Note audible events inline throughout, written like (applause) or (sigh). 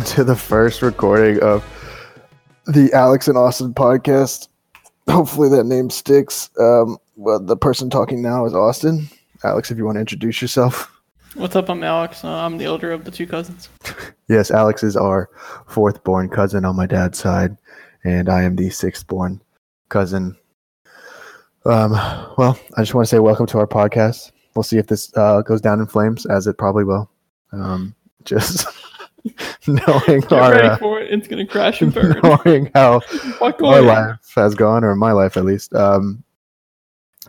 welcome to the first recording of the Alex and Austin podcast. Hopefully that name sticks. Um, well, the person talking now is Austin. Alex, if you want to introduce yourself. What's up? I'm Alex. Uh, I'm the older of the two cousins. (laughs) Yes, Alex is our fourth born cousin on my dad's side, and I am the sixth born cousin. Um, well, I just want to say welcome to our podcast. We'll see if this uh, goes down in flames, as it probably will. Um, just (laughs) (laughs) knowing Get our ready uh, for it. It's gonna crash and burn. (laughs) knowing how Fuck our life has gone, or my life at least. Um,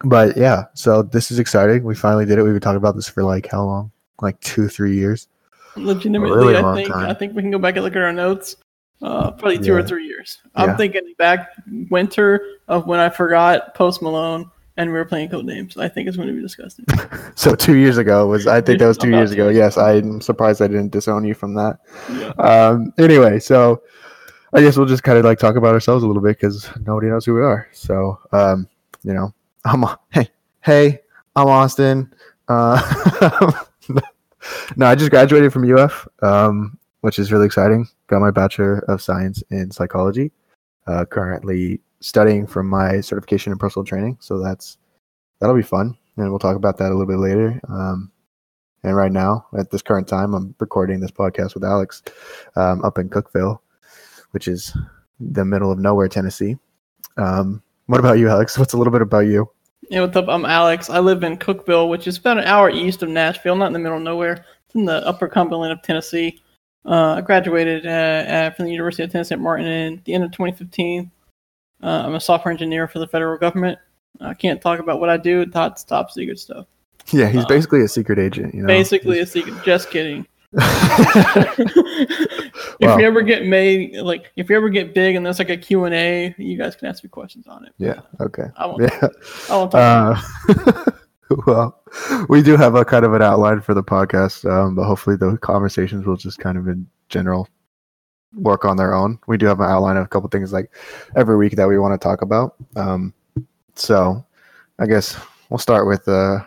but yeah, so this is exciting. We finally did it. We've been talking about this for like how long? Like two, three years. Legitimately, really I think time. I think we can go back and look at our notes. Uh, probably two or three years. I'm thinking back winter of when I forgot Post Malone and we were playing code names. I think it's going to be disgusting. (laughs) So two years ago was I think that was two years ago. Yes. I'm surprised I didn't disown you from that. yeah. Um, anyway, so I guess we'll just kind of like talk about ourselves a little bit because nobody knows who we are. So um, you know, I'm (laughs) hey hey I'm Austin. Uh, (laughs) no, I just graduated from UF, um, which is really exciting. Got my bachelor of science in psychology. Uh, currently studying for my certification in personal training, so that's that'll be fun, and we'll talk about that a little bit later. Um, and right now, at this current time, I'm recording this podcast with Alex um, up in Cookeville, which is the middle of nowhere, Tennessee. Um, what about you, Alex? What's a little bit about you? Hey, what's up? I'm Alex. I live in Cookeville, which is about an hour east of Nashville, not in the middle of nowhere. It's in the upper Cumberland of Tennessee. Uh, I graduated uh, uh, from the University of Tennessee at Martin in the end of 2015. Uh, I'm a software engineer for the federal government. I can't talk about what I do. That's top secret stuff. Yeah, he's Uh, basically a secret agent. You know, Basically, a secret. Just kidding. (laughs) If Wow. you ever get made, like, if you ever get big and there's like a Q and A, you guys can ask me questions on it. yeah. Okay. I won't. Yeah. I won't talk. Uh, (laughs) well, we do have a kind of an outline for the podcast, um, but hopefully the conversations will just kind of in general work on their own. We do have an outline of a couple things like every week that we want to talk about. Um, so I guess we'll start with uh,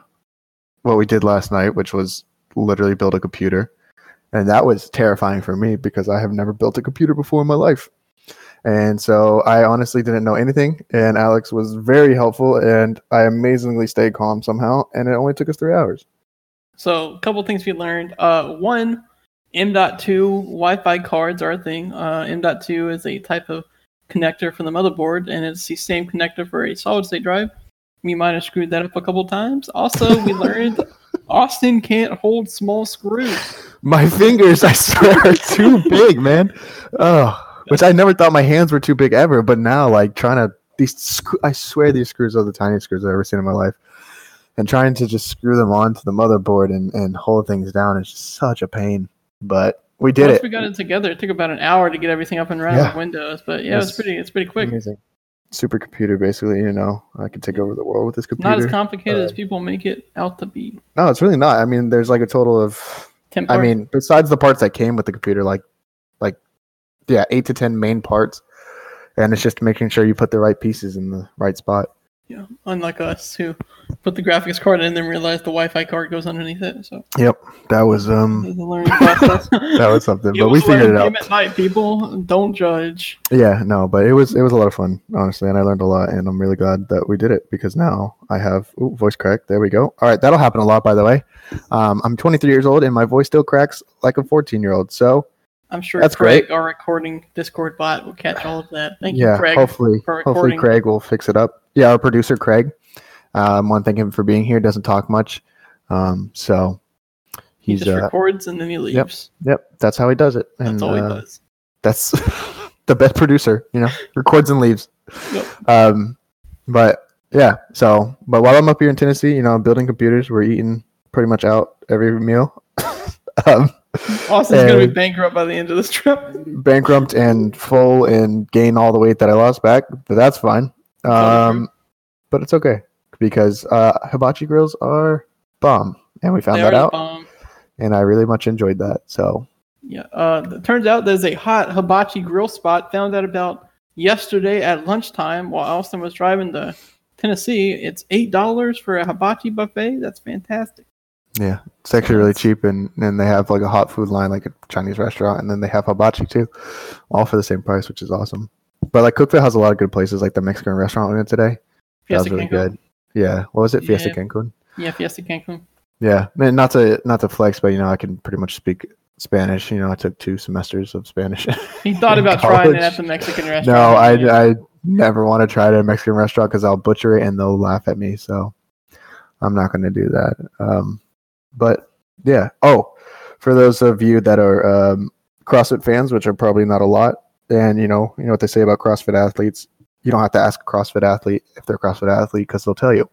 what we did last night, which was literally build a computer. And that was terrifying for me because I have never built a computer before in my life. And so I honestly didn't know anything. And Alex was very helpful. And I amazingly stayed calm somehow. And it only took us three hours. So, a couple things we learned. Uh, one, M.2 Wi-Fi cards are a thing. Uh, M.2 is a type of connector for the motherboard, and it's the same connector for a solid-state drive. We might have screwed that up a couple times. Also, we (laughs) learned Austin can't hold small screws. My fingers, I swear, are too big, man. Oh, which I never thought my hands were too big ever. But now, like trying to these, screw, I swear these screws are the tiniest screws I've ever seen in my life. And trying to just screw them onto the motherboard and, and hold things down is just such a pain. But we did Once it. we got it together, it took about an hour to get everything up and running Yeah. with Windows. But yeah, it's It's pretty. It's pretty quick. Amazing. Supercomputer, basically. You know, I could take over the world with this computer. Not as complicated Uh, as people make it out to be. no, it's really not. I mean, there's like a total of Ten I mean, besides the parts that came with the computer, like, like, yeah, eight to ten main parts, and it's just making sure you put the right pieces in the right spot. Yeah, unlike us who put the graphics card in and then realize the Wi-Fi card goes underneath it. So Yep, that was um, it's a learning process. (laughs) that was something, but we figured it out. Game at night, people. Don't judge. Yeah, no, but it was it was a lot of fun, honestly, and I learned a lot, and I'm really glad that we did it because now I have ooh, voice crack. There we go. All right, that'll happen a lot, by the way. Um, I'm 23 years old, and my voice still cracks like a 14 year old. So I'm sure That's Craig, great. our recording Discord bot, will catch all of that. Thank yeah, you, Craig. hopefully, for hopefully. Craig will fix it up. Yeah, our producer Craig. Um, want to thank him for being here. Doesn't talk much, um, so he just uh, records and then he leaves. yep. That's how he does it. That's and, all he uh, does. That's (laughs) the best producer. You know, records and leaves. Yep. Um, but yeah. So, but while I'm up here in Tennessee, you know, I'm building computers. We're eating pretty much out every meal. (laughs) um, Austin's gonna be bankrupt by the end of this trip. bankrupt and full and gain all the weight that I lost back, but that's fine. Um, but it's okay because uh, hibachi grills are bomb, and we found They that out, bomb. and I really much enjoyed that. So Yeah. Uh, it turns out there's a hot hibachi grill spot. Found out about yesterday at lunchtime while Austin was driving to Tennessee. It's eight dollars for a hibachi buffet. That's fantastic. Yeah, it's actually really cheap, and and they have like a hot food line, like a Chinese restaurant, and then they have hibachi too, all for the same price, which is awesome. But like Cookeville has a lot of good places, like the Mexican restaurant we went today. that was really Cancun. good. Yeah, what was it? Fiesta Yeah. Cancun. Yeah, Fiesta Cancun. Yeah, man, not to not to flex, but you know I can pretty much speak Spanish. You know, I took two semesters of Spanish. He thought (laughs) about trying it at the Mexican restaurant. no. I I never want to try it at a Mexican restaurant because I'll butcher it and they'll laugh at me. So I'm not going to do that. Um, but yeah. Oh, for those of you that are um, CrossFit fans, which are probably not a lot, and you know, you know what they say about CrossFit athletes. You don't have to ask a CrossFit athlete if they're a CrossFit athlete because they'll tell you.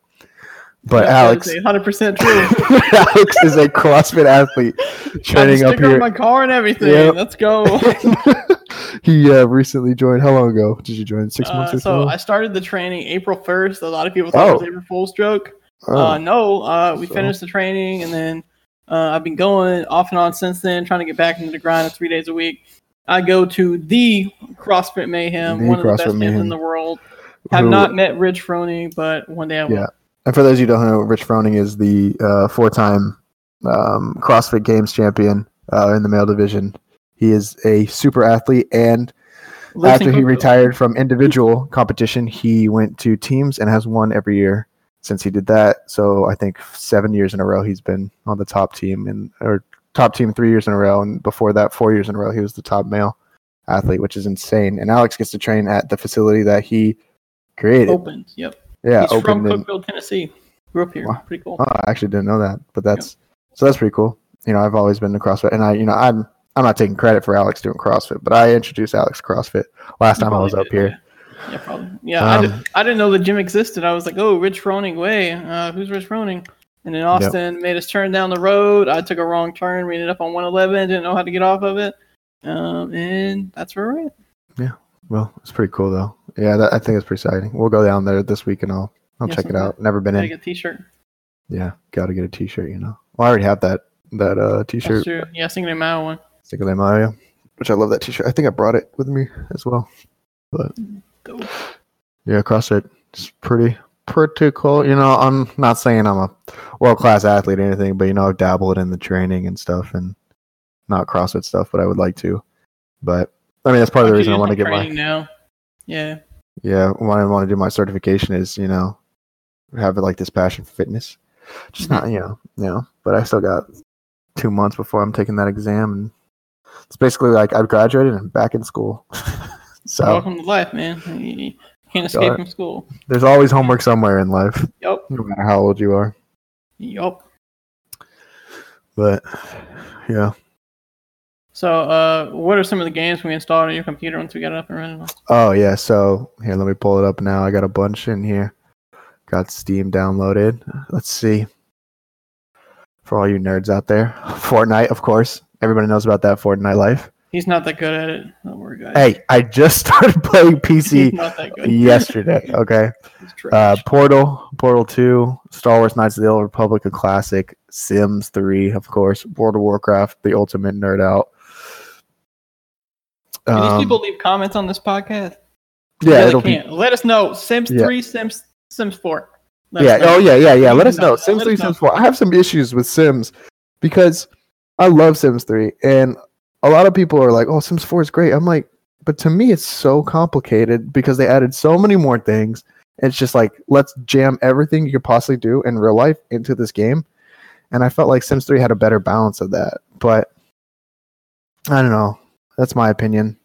But Alex, hundred percent true. (laughs) Alex is a CrossFit athlete training up here. my car and everything. Yep. Let's go. (laughs) he uh, recently joined. How long ago did you join? Six months Uh, or so so. I started the training April first. A lot of people thought it was Oh. April Fool's stroke. Oh, Uh, no, uh, we So- finished the training and then uh, I've been going off and on since then, trying to get back into the grind of three days a week. I go to the CrossFit Mayhem, The one of the best gyms Mayhem. in the world. Have who- not met Rich Froning, but one day I will. Yeah. And for those of you who don't know, Rich Froning is the uh, four-time um, CrossFit Games champion uh, in the male division. He is a super athlete, and in after he retired from individual competition, he went to teams and has won every year since he did that. So I think seven years in a row he's been on the top team, and or top team three years in a row, and before that, four years in a row, he was the top male athlete, which is insane. And Alex gets to train at the facility that he created. opened. Yep. yeah, He's from opened in- Cookeville, Tennessee. Grew up here. Wow. Pretty cool. Oh, I actually didn't know that, but that's so that's pretty cool. You know, I've always been to CrossFit, and I, you know, I'm I'm not taking credit for Alex doing CrossFit, but I introduced Alex to CrossFit last time I was up here. Yeah, probably. Yeah, I, Um, did, I didn't know the gym existed. I was like, oh, Rich Froning, way. Uh, who's Rich Froning? And then Austin made us turn down the road. I took a wrong turn. We ended up on 111. Didn't know how to get off of it. Um, and that's where we're at. Yeah. Well, it's pretty cool though. Yeah, that, I think it's pretty exciting. We'll go down there this week and I'll I'll Yes, check it out. Never been Gotta in. get a t-shirt. Yeah, got to get a T-shirt. You know, well, I already have that that uh T-shirt. true. Yeah, Cinco de Mayo one. Cinco de Mayo, which I love that T-shirt. I think I brought it with me as well. Dope. Yeah, CrossFit is pretty pretty cool. You know, I'm not saying I'm a world class athlete or anything, but you know, I've dabbled in the training and stuff and not CrossFit stuff, but I would like to. But I mean that's part of the reason I want to get my now. Yeah. yeah, why I want to do my certification is, you know, have like this passion for fitness. Just not, you know, you know, but I still got two months before I'm taking that exam and it's basically like I've graduated and back in school. (laughs) so Welcome to life, man. You can't escape from school. there's always homework somewhere in life, Yep. no matter how old you are. Yup. But yeah. So, uh, what are some of the games we installed on your computer once we got it up and running? Oh yeah, so here let me pull it up now. I got a bunch in here. Got Steam downloaded. Let's see. For all you nerds out there, (laughs) Fortnite, of course. Everybody knows about that Fortnite life. He's not that good at it. Don't worry, guys. Hey, I just (laughs) started playing (laughs) PC not that good. yesterday. (laughs) Okay. Uh. Portal, Portal 2, Star Wars Knights of the Old Republic, a classic, Sims 3, of course, World of Warcraft, the ultimate nerd out. Can these Um, people leave comments on this podcast? yeah, be can't. Let us know. Sims Yeah. 3, Sims Sims 4. Let yeah. Oh yeah, yeah, yeah. Let us No, know. Sims us three, know. Sims four. I have some issues with Sims because I love Sims three, and a lot of people are like, "Oh, Sims four is great." I'm like, but to me, it's so complicated because they added so many more things. It's just like let's jam everything you could possibly do in real life into this game, and I felt like Sims three had a better balance of that. But I don't know. That's my opinion.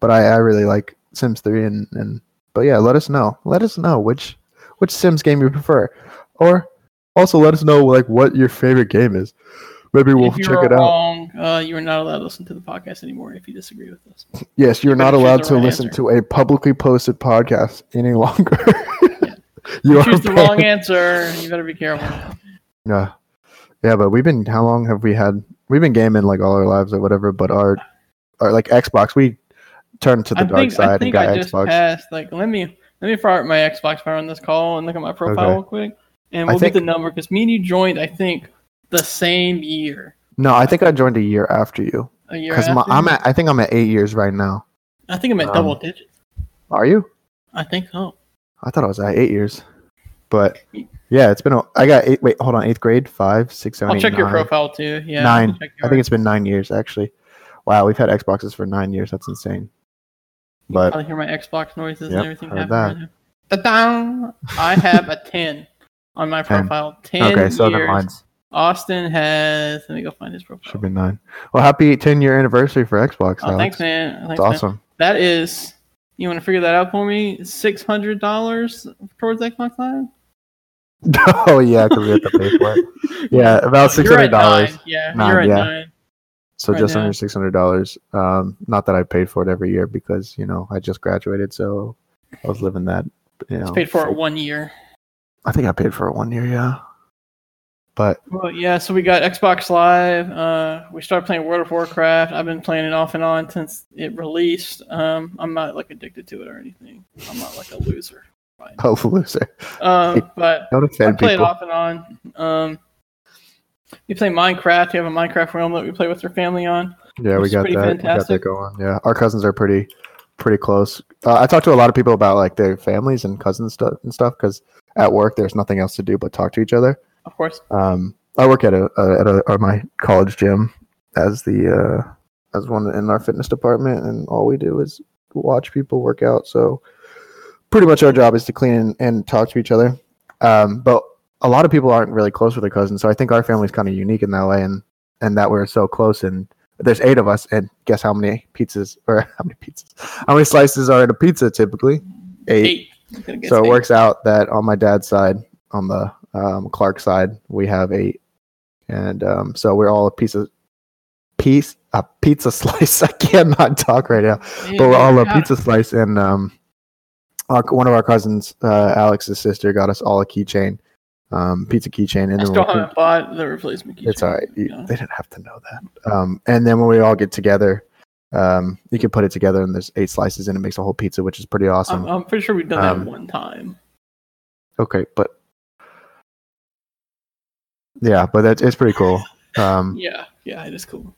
But I, I really like Sims three, and and but yeah, let us know. Let us know which which Sims game you prefer, or also let us know like what your favorite game is. Maybe we'll check it out. wrong, uh, you are not allowed to listen to the podcast anymore if you disagree with us. Yes, you're you not allowed to right listen answer. to a publicly posted podcast any longer. (laughs) You you choose the wrong answer. You better be careful. (sighs) Yeah, yeah, but we've been. How long have we had? We've been gaming like all our lives or whatever. But our, our like Xbox, we turned to the I dark think, side I and got I just Xbox. passed. Like, let me let me fire up my Xbox fire on this call and look at my profile Okay. real quick, and we'll think- get the number because me and you joined. I think the same year. No, I think I joined a year after you A year because after. I'm at. I think I'm at eight years right now. I think I'm at um, double digits. Are you? I think so. I thought I was at eight years, but Yeah, it's been. A, I got eight. Wait, hold on. Eighth grade, five, six, seven, I'll eight, check your profile too. Yeah, Nine. I think it's been nine years actually. Wow, we've had Xboxes for nine years. That's insane. But I'll hear my Xbox noises Yep, and everything heard happen right. I have a (laughs) 10 on my profile. 10 okay, so years. mine's Austin has. Let me go find his profile. should be nine. Well, happy ten year anniversary for Xbox. Oh, Alex. thanks, man. Thanks, That's man. awesome. That is. You want to figure that out for me? Six hundred dollars towards Xbox Live. (laughs) oh yeah, because we have to pay for it. Yeah, (laughs) about six hundred dollars. Yeah, Nine, you're at yeah. nine. So right just now. under six hundred dollars. Um, not that I paid for it every year because you know I just graduated, so I was living that. You know, It's paid for full- it one year. I think I paid for it one year, yeah. But Well, yeah. So we got Xbox Live. Uh, we started playing World of Warcraft. I've been playing it off and on since it released. Um, I'm not like addicted to it or anything. I'm not like a loser. (laughs) Oh, loser! Um, but Don't I offend play it people. off and on. Um, we play Minecraft. You have a Minecraft realm that we play with our family on. Yeah, we got that. pretty We got that going. Yeah, our cousins are pretty, pretty close. Uh, I talked to a lot of people about like their families and cousins stuff and stuff because at work there's nothing else to do but talk to each other. Of course. Um, I work at a, a at, a, at my college gym as the uh, as one in our fitness department, and all we do is watch people work out. So pretty much our job is to clean and, and talk to each other. Um, but a lot of people aren't really close with their cousins, so I think our family's kind of unique in that way, and and that we're so close. And there's eight of us, and guess how many pizzas (laughs) or how many pizzas? How many slices are in a pizza typically? Eight. Eight. I'm gonna guess So it eight. works out that on my dad's side, on the um, Clark side, we have eight, and um, so we're all a piece of piece a pizza (laughs) slice. I cannot talk right now, Yeah, but we're all a yeah. pizza slice. And um, our, one of our cousins, uh, Alex's sister, got us all a keychain, um, pizza keychain, and I then still we'll- haven't bought the replacement keychain. it's all right. You- Yeah. They didn't have to know that. Um, and then when we all get together, um, you can put it together, and there's eight slices, and it makes a whole pizza, which is pretty awesome. I'm, I'm pretty sure we've done Um, that one time. Okay, but yeah, but that's it's pretty cool. Um, (laughs) Yeah, yeah, it is cool.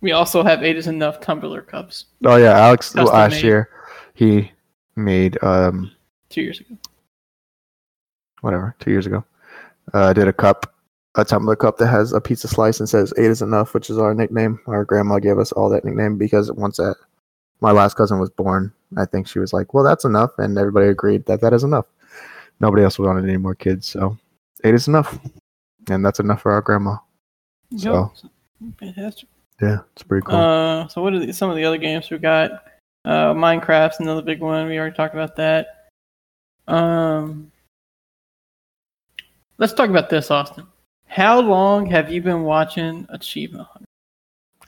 We also have eight is enough tumbler cups oh yeah, Alex Custom last made. year he made um two years ago. whatever two years ago uh, did a cup a tumbler cup that has a pizza slice and says eight is enough, which is our nickname. Our grandma gave us all that nickname because once that my last cousin was born, I think she was like, "Well, that's enough," and everybody agreed that that is enough. Nobody else wanted any more kids, so eight is enough, and that's enough for our grandma. So- fantastic. Yeah, it's pretty cool. Uh, so what are the, some of the other games we got? Uh, Minecraft's another big one. We already talked about that. Um, let's talk about this, Austin. How long have you been watching Achievement Hunter?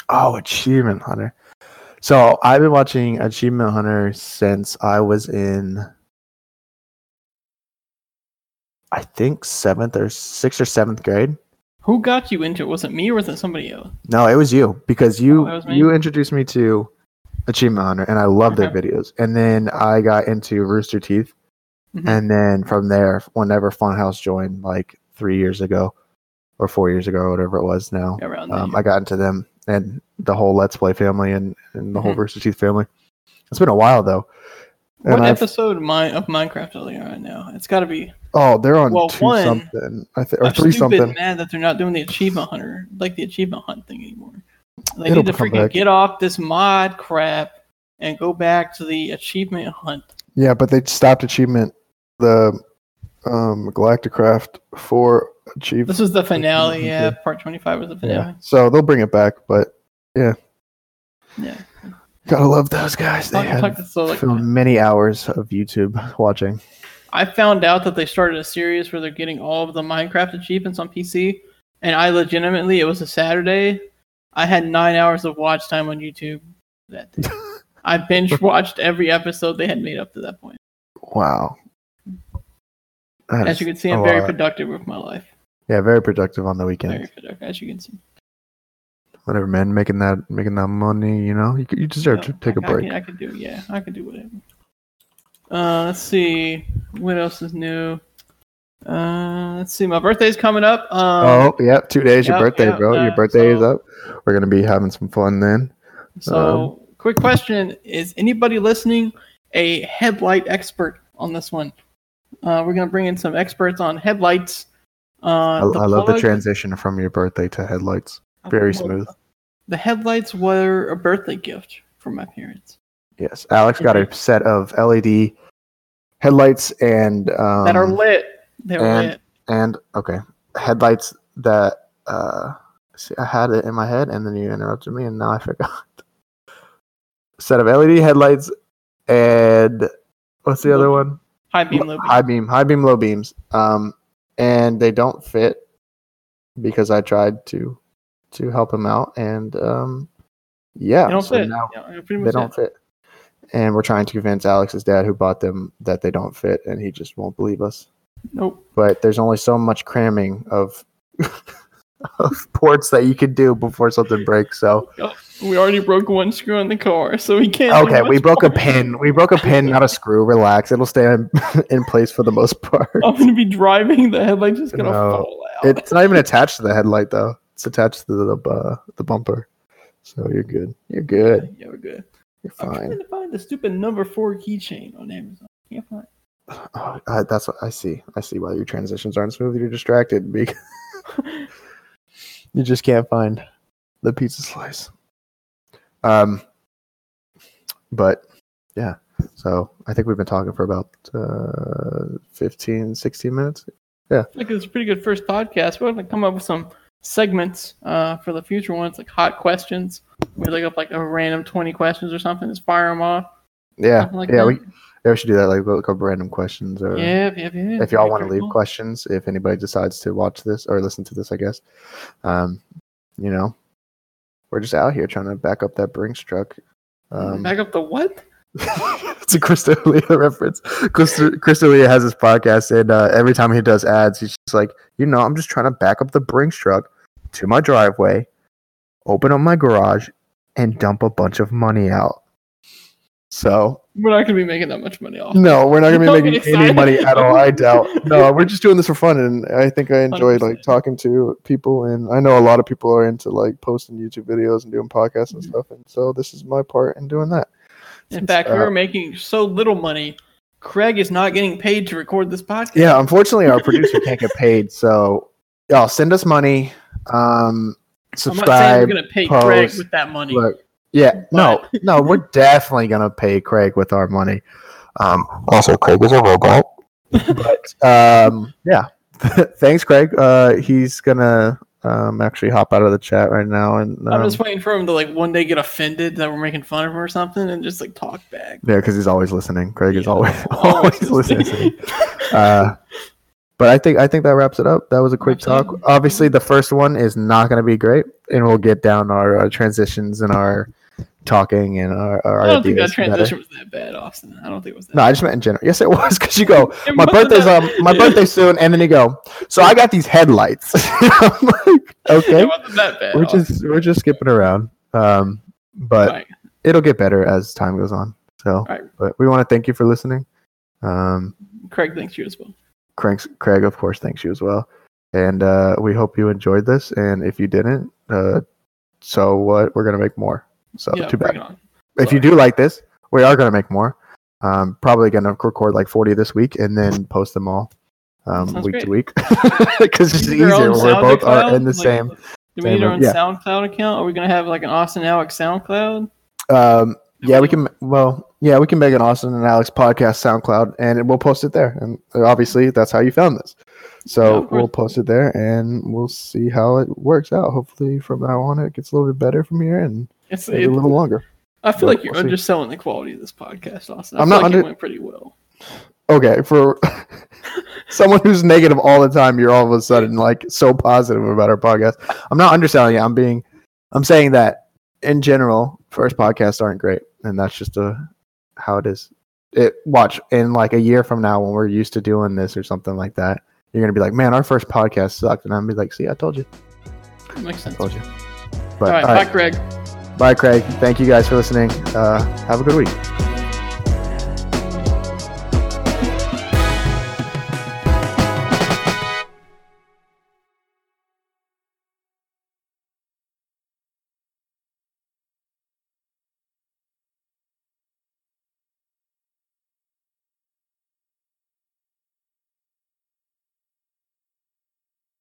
Oh, Achievement Hunter. So I've been watching Achievement Hunter since I was in, I think seventh or sixth or seventh grade. Who got you into it? Was it me or was it somebody else? No, it was you because you Oh, it was me? you introduced me to Achievement Hunter, and I love their videos. And then I got into Rooster Teeth, Mhm. and then from there, whenever Funhaus joined, like three years ago or four years ago, or whatever it was now, um. I got into them and the whole Let's Play family and, and the whole Mhm. Rooster Teeth family. It's been a while though. What I've, episode of, my, of Minecraft are they on right now? It's got to be. oh, they're on Well, two one, something, I think, or I'm three stupid something. mad that they're not doing the achievement hunter, like the achievement hunt thing anymore. They It'll need to freaking back. get off this mod crap and go back to the achievement hunt. Yeah, but they stopped achievement the um Galacticraft for achievement. This was the finale, yeah. Part 25 was the finale. Yeah, finale. so they'll bring it back, but yeah. Yeah. Gotta love those guys. They had so, like, filmed many hours of YouTube watching. I found out that they started a series where they're getting all of the Minecraft achievements on PC, and I legitimately, it was a Saturday, I had nine hours of watch time on YouTube that day. (laughs) I binge watched every episode they had made up to that point. Wow. That As you can see, I'm very lot. productive with my life. yeah, very productive on the Very productive, as you can see. Whatever, man. Making that making that money, you know, you, you deserve to take a I- I break. can- I could do, yeah, I could do whatever. Uh, let's see, what else is new? Uh, let's see, my birthday's coming up. Um, oh, yeah, two days. Your Yep, birthday, yep, bro. uh, Your birthday is up. We're gonna be having some fun then. So, quick question: Is anybody listening a headlight expert on this one? Uh, we're gonna bring in some experts on headlights. Uh, I love the transition from your birthday to headlights. Very smooth. The headlights were a birthday gift from my parents Yes, Alex got a set of LED headlights and um, that are lit. They were and- lit. and okay headlights that uh see i had it in my head and then you interrupted me and now i forgot (laughs) set of led headlights and what's the other one High beam, low beam. high beam high beam low beams um and they don't fit because i tried to to help him out and um yeah They don't so fit. now Yeah, they don't fit. and we're trying to convince alex's dad who bought them that they don't fit and he just won't believe us Nope. but there's only so much cramming of (laughs) of ports that you could do before something breaks. So We already broke one screw on the car, so we can't. okay, we broke a pin. We broke a pin, not a screw. Relax, it'll stay in, (laughs) in place for the most part. I'm gonna be driving. The headlight just gonna No. fall out. It's not even attached to the headlight though. It's attached to the uh, the bumper. So you're good. You're good. Yeah, we're good. You're fine. I'm trying to find the stupid number four keychain on Amazon. Can't find. Oh, uh, that's what I see. I see why your transitions aren't smooth. You're distracted (laughs) because (laughs) you just can't find the pizza slice. Um, but yeah. So I think we've been talking for about uh, 15, 16 minutes. Yeah. I think it's a pretty good first podcast. We're gonna come up with some segments uh, for the future ones, like hot questions. We look up like a random twenty questions or something, just fire them off. Yeah, like yeah, that. we yeah we should do that. Like look up random questions or yeah, yeah, yeah. if y'all want to leave cool. questions, if anybody decides to watch this or listen to this, I guess, um, you know, we're just out here trying to back up that Brinks truck. Um, Back up the what? (laughs) it's a Crystalia reference. Cryst- Crystalia has his podcast, and uh, every time he does ads, he's just like, you know, I'm just trying to back up the Brinks truck to my driveway, open up my garage, and dump a bunch of money out. So We're not gonna be making that much money off. no, we're not gonna be making any money at all. I (laughs) doubt. No, we're just doing this for fun, and I think I enjoy like 100%. talking to people, and I know a lot of people are into like posting YouTube videos and doing podcasts and Mhm. stuff, and so this is my part in doing that. In fact, we uh, were making so little money. Craig is not getting paid to record this podcast. Yeah, unfortunately, our producer can't get paid. So, y'all send us money. Um, I'm not saying subscribe. we're gonna pay Craig with that money. Look, yeah, no, no, we're definitely gonna pay Craig with our money. Um, also, Craig is a robot. but um, yeah, (laughs) thanks, Craig. Uh, he's gonna um actually hop out of the chat right now, and I'm um, just waiting for him to like one day get offended that we're making fun of him or something and just like talk back. yeah, because he's always listening. Craig is Yeah, always (laughs) (laughs) always listening. Uh, but I think I think that wraps it up. That was a quick up. talk. Obviously, the first one is not going to be great, and we'll get down our, uh transitions and our talking and our, our I don't think that ideas better. transition was that bad, Austin. I don't think it was that. No, I just meant in general. Yes, it was because you go. My birthday's um, my birthday soon, and then you go. So I got these headlights. (laughs) I'm like, okay, It wasn't that bad. we're Austin. just we're just skipping around. Um, but Alright, it'll get better as time goes on. So, Alright. but we want to thank you for listening. Um, Craig thanks you as well. Craig's, Craig, of course, thanks you as well. And uh, we hope you enjoyed this. And if you didn't, uh, so what? We're gonna make more. So yeah, too bad. If you do like this, we are gonna make more. Um, probably gonna record like forty this week and then post them all um, week great. to week (laughs) because it's Do we need our easier. when We're both are in the Like, same. Do we same need our own Yeah. SoundCloud account? Are we gonna have like an Austin Alex SoundCloud? Um, yeah, we can. Well, yeah, we can make an Austin and Alex podcast SoundCloud, and we'll post it there. And obviously, that's how you found this. So course. we'll post it there, and we'll see how it works out. Hopefully, from now on, it gets a little bit better from here, and It's, a little longer. I feel but like you're we'll see. underselling the quality of this podcast, Austin. I I'm feel not like under- it went pretty well. Okay, for (laughs) someone who's negative all the time, you're all of a sudden like so positive about our podcast. I'm not underselling it. I'm being, I'm saying that in general, first podcasts aren't great, and that's just a how it is. It watch in like a year from now when we're used to doing this or something like that. You're gonna be like, man, our first podcast sucked, and I'm gonna be like, see, I told you, That makes I sense. told you. But right, all right, Greg. Bye, Craig. Thank you guys for listening. Uh, have a good week.